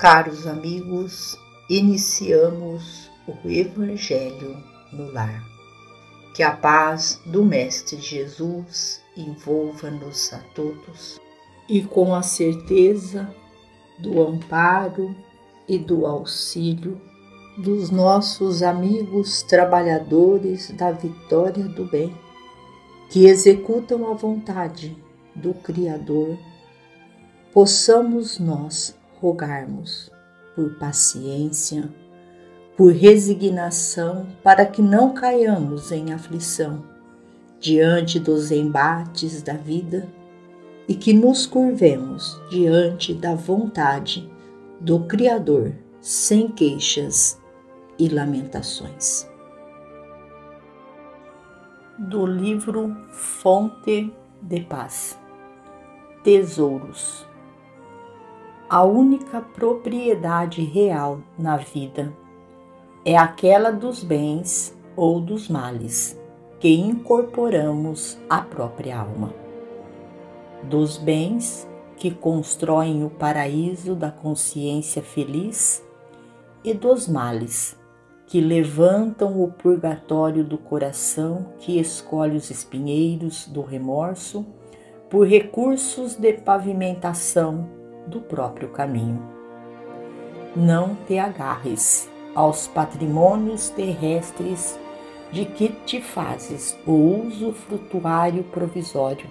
Caros amigos, iniciamos o Evangelho no lar. Que a paz do Mestre Jesus envolva-nos a todos e com a certeza do amparo e do auxílio dos nossos amigos trabalhadores da vitória do bem, que executam a vontade do Criador, possamos nós rogarmos por paciência, por resignação, para que não caiamos em aflição diante dos embates da vida e que nos curvemos diante da vontade do Criador sem queixas e lamentações. Do livro Fonte de Paz Tesouros a única propriedade real na vida é aquela dos bens ou dos males que incorporamos à própria alma. Dos bens que constroem o paraíso da consciência feliz e dos males que levantam o purgatório do coração que escolhe os espinheiros do remorso por recursos de pavimentação do próprio caminho. Não te agarres aos patrimônios terrestres de que te fazes o uso frutuário provisório,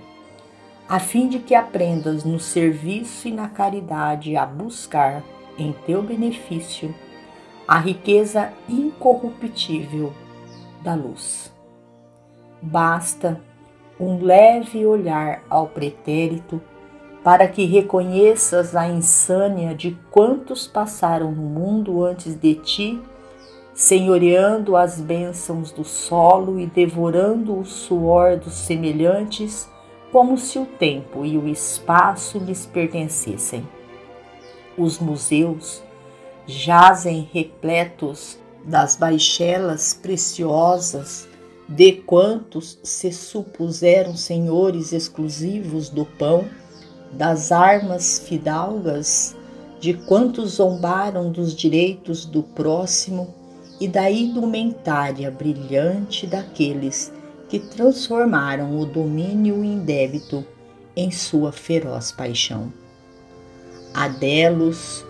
a fim de que aprendas no serviço e na caridade a buscar, em teu benefício, a riqueza incorruptível da luz. Basta um leve olhar ao pretérito para que reconheças a insânia de quantos passaram no mundo antes de ti, senhoreando as bênçãos do solo e devorando o suor dos semelhantes, como se o tempo e o espaço lhes pertencessem. Os museus jazem repletos das baixelas preciosas de quantos se supuseram senhores exclusivos do pão das armas fidalgas, de quantos zombaram dos direitos do próximo e da indumentária brilhante daqueles que transformaram o domínio indébito em sua feroz paixão. Adelos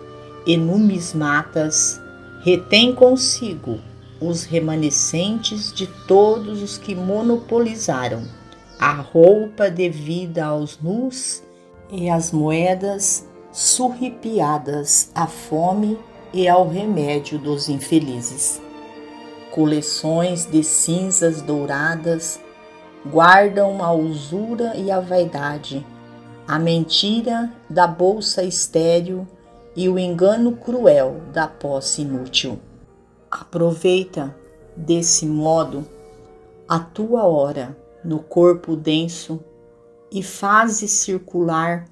e numismatas retém consigo os remanescentes de todos os que monopolizaram a roupa devida aos nus e as moedas surripiadas à fome e ao remédio dos infelizes. Coleções de cinzas douradas guardam a usura e a vaidade, a mentira da bolsa estéril e o engano cruel da posse inútil. Aproveita, desse modo, a tua hora no corpo denso e faze circular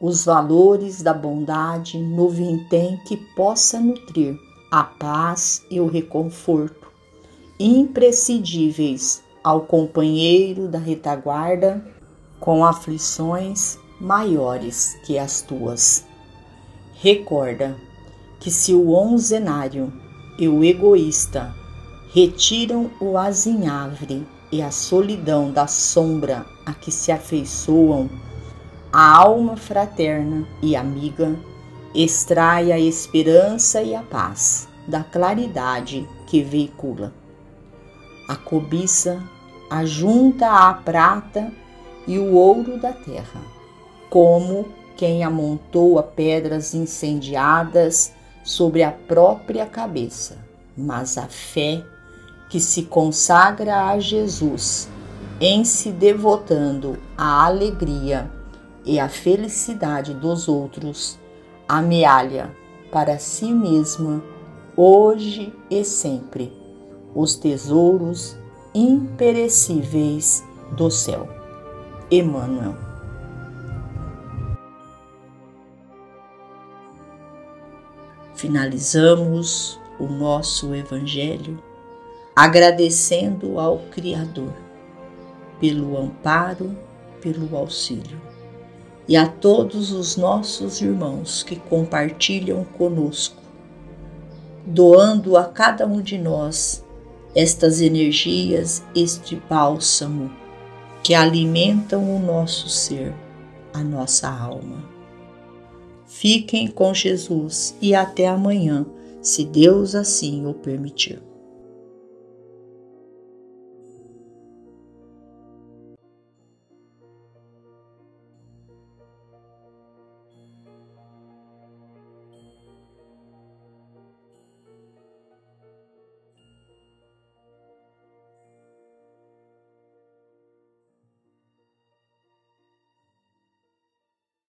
os valores da bondade no vintém que possa nutrir a paz e o reconforto, imprescindíveis ao companheiro da retaguarda com aflições maiores que as tuas. Recorda que se o onzenário e o egoísta retiram o azinhavre e a solidão da sombra a que se afeiçoam, a alma fraterna e amiga extrai a esperança e a paz da claridade que veicula. A cobiça ajunta a prata e o ouro da terra, como quem amontoa pedras incendiadas sobre a própria cabeça, mas a fé que se consagra a Jesus em se devotando à alegria e à felicidade dos outros, amealha para si mesma, hoje e sempre, os tesouros imperecíveis do céu. Emmanuel. Finalizamos o nosso Evangelho agradecendo ao Criador pelo amparo, pelo auxílio. e a todos os nossos irmãos que compartilham conosco, doando a cada um de nós estas energias, este bálsamo que alimentam o nosso ser, a nossa alma. Fiquem com Jesus e até amanhã, se Deus assim o permitir.